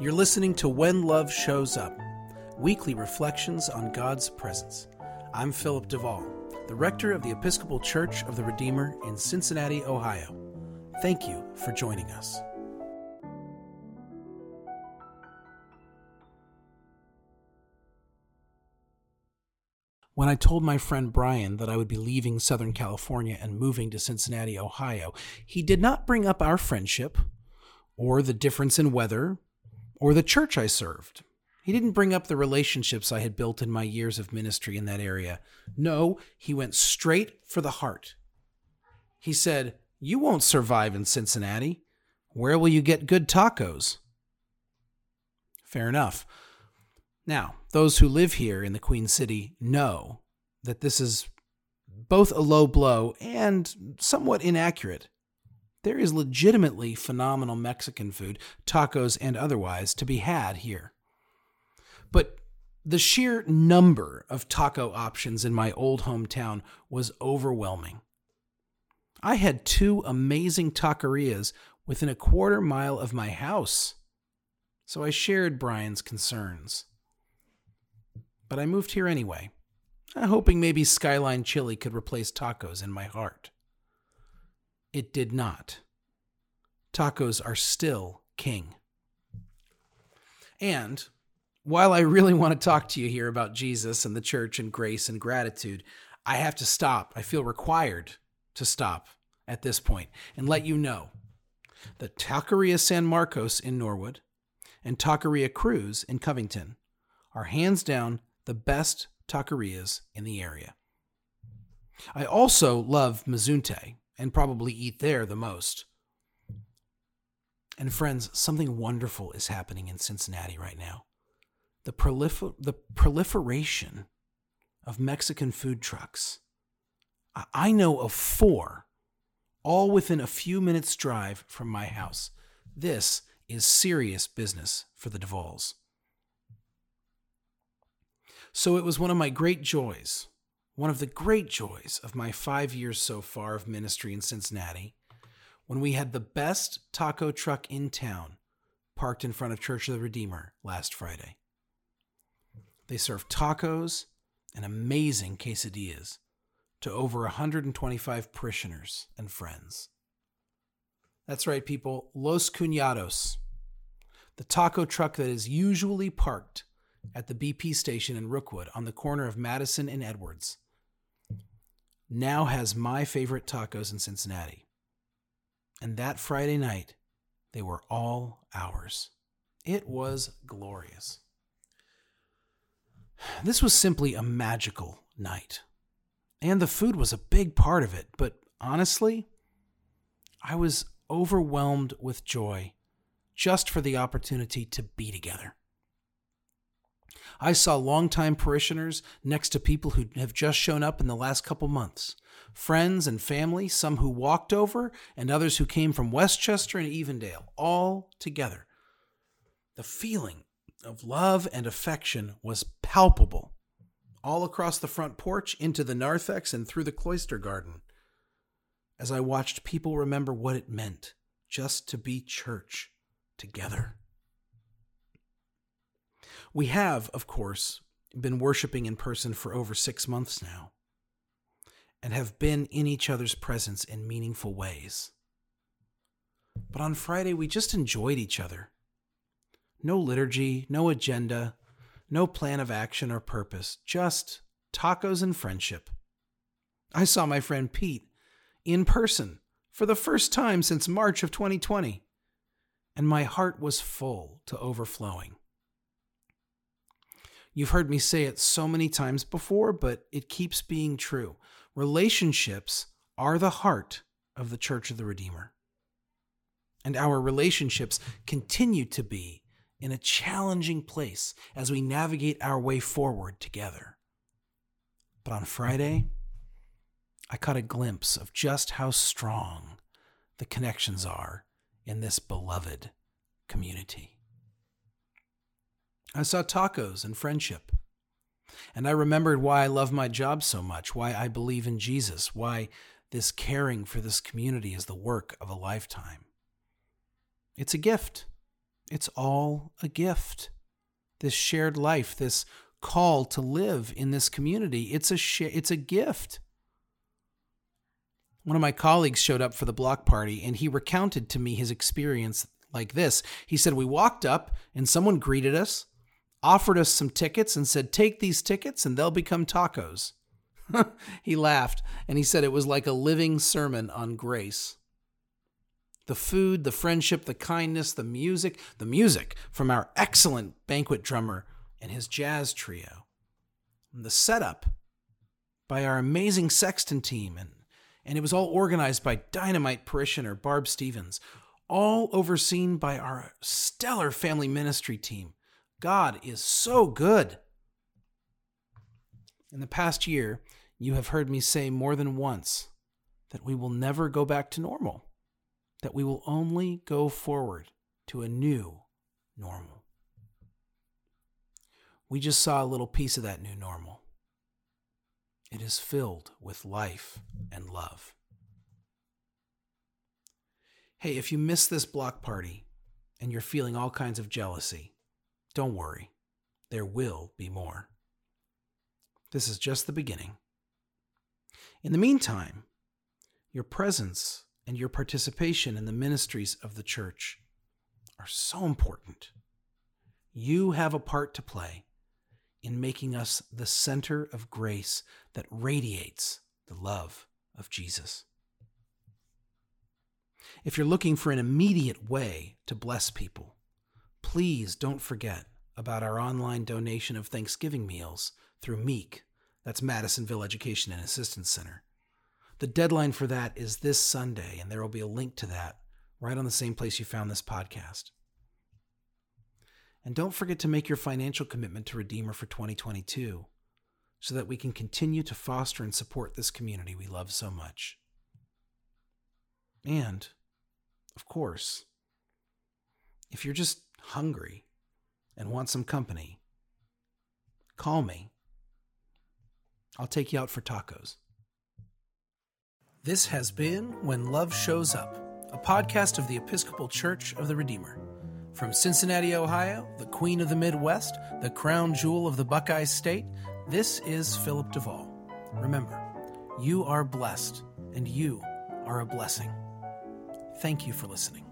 You're listening to When Love Shows Up, weekly reflections on God's presence. I'm Philip Duvall, the rector of the Episcopal Church of the Redeemer in Cincinnati, Ohio. Thank you for joining us. When I told my friend Brian that I would be leaving Southern California and moving to Cincinnati, Ohio, he did not bring up our friendship, or the difference in weather, or the church I served. He didn't bring up the relationships I had built in my years of ministry in that area. No, he went straight for the heart. He said, You won't survive in Cincinnati. Where will you get good tacos? Fair enough. Now, those who live here in the Queen City know that this is both a low blow and somewhat inaccurate there is legitimately phenomenal Mexican food, tacos and otherwise, to be had here. But the sheer number of taco options in my old hometown was overwhelming. I had two amazing taquerias within a quarter mile of my house, so I shared Brian's concerns. But I moved here anyway, uh, hoping maybe Skyline Chili could replace tacos in my heart. It did not. Tacos are still king. And while I really want to talk to you here about Jesus and the church and grace and gratitude, I have to stop. I feel required to stop at this point and let you know that Taqueria San Marcos in Norwood and Taqueria Cruz in Covington are hands down the best taquerias in the area. I also love Mazunte, and probably eat there the most. And friends, something wonderful is happening in Cincinnati right now. The, prolifer- the proliferation of Mexican food trucks. I know of four, all within a few minutes' drive from my house. This is serious business for the Duvalls. So it was one of my great joys one of the great joys of my five years so far of ministry in Cincinnati, when we had the best taco truck in town parked in front of Church of the Redeemer last Friday. They served tacos and amazing quesadillas to over 125 parishioners and friends. That's right, people. Los Cuñados, the taco truck that is usually parked at the BP station in Rookwood on the corner of Madison and Edwards, now has my favorite tacos in Cincinnati. And that Friday night, they were all ours. It was glorious. This was simply a magical night. And the food was a big part of it, but honestly, I was overwhelmed with joy just for the opportunity to be together. I saw longtime parishioners next to people who have just shown up in the last couple months. Friends and family, some who walked over, and others who came from West Chester and Evendale, all together. The feeling of love and affection was palpable all across the front porch, into the narthex, and through the cloister garden. As I watched people remember what it meant just to be church together. We have, of course, been worshiping in person for over six months now and have been in each other's presence in meaningful ways. But on Friday, we just enjoyed each other. No liturgy, no agenda, no plan of action or purpose, just tacos and friendship. I saw my friend Pete in person for the first time since March of 2020, and my heart was full to overflowing. You've heard me say it so many times before, but it keeps being true. Relationships are the heart of the Church of the Redeemer. And our relationships continue to be in a challenging place as we navigate our way forward together. But on Friday, I caught a glimpse of just how strong the connections are in this beloved community. I saw tacos and friendship. And I remembered why I love my job so much, why I believe in Jesus, why this caring for this community is the work of a lifetime. It's a gift. It's all a gift. This shared life, this call to live in this community, it's a sh- it's a gift. One of my colleagues showed up for the block party and he recounted to me his experience like this. He said, We walked up and someone greeted us, offered us some tickets, and said, Take these tickets and they'll become tacos. he laughed and he said it was like a living sermon on grace. The food, the friendship, the kindness, the music, the music from our excellent banquet drummer and his jazz trio. And the setup by our amazing sexton team and and it was all organized by dynamite parishioner Barb Stevens, all overseen by our stellar family ministry team. God is so good. In the past year, you have heard me say more than once that we will never go back to normal, that we will only go forward to a new normal. We just saw a little piece of that new normal. It is filled with life and love. Hey, if you miss this block party and you're feeling all kinds of jealousy, don't worry. There will be more. This is just the beginning. In the meantime, your presence and your participation in the ministries of the church are so important. You have a part to play in making us the center of grace that radiates the love of Jesus. If you're looking for an immediate way to bless people, please don't forget about our online donation of Thanksgiving meals through MEAC that's Madisonville Education and Assistance Center. The deadline for that is this Sunday, and there will be a link to that right on the same place you found this podcast. And don't forget to make your financial commitment to Redeemer for 2022 so that we can continue to foster and support this community we love so much. And, of course, if you're just hungry and want some company, call me I'll take you out for tacos. This has been When Love Shows Up, a podcast of the Episcopal Church of the Redeemer. From Cincinnati, Ohio, the Queen of the Midwest, the crown jewel of the Buckeye State, this is Philip Duvall. Remember, you are blessed and you are a blessing. Thank you for listening.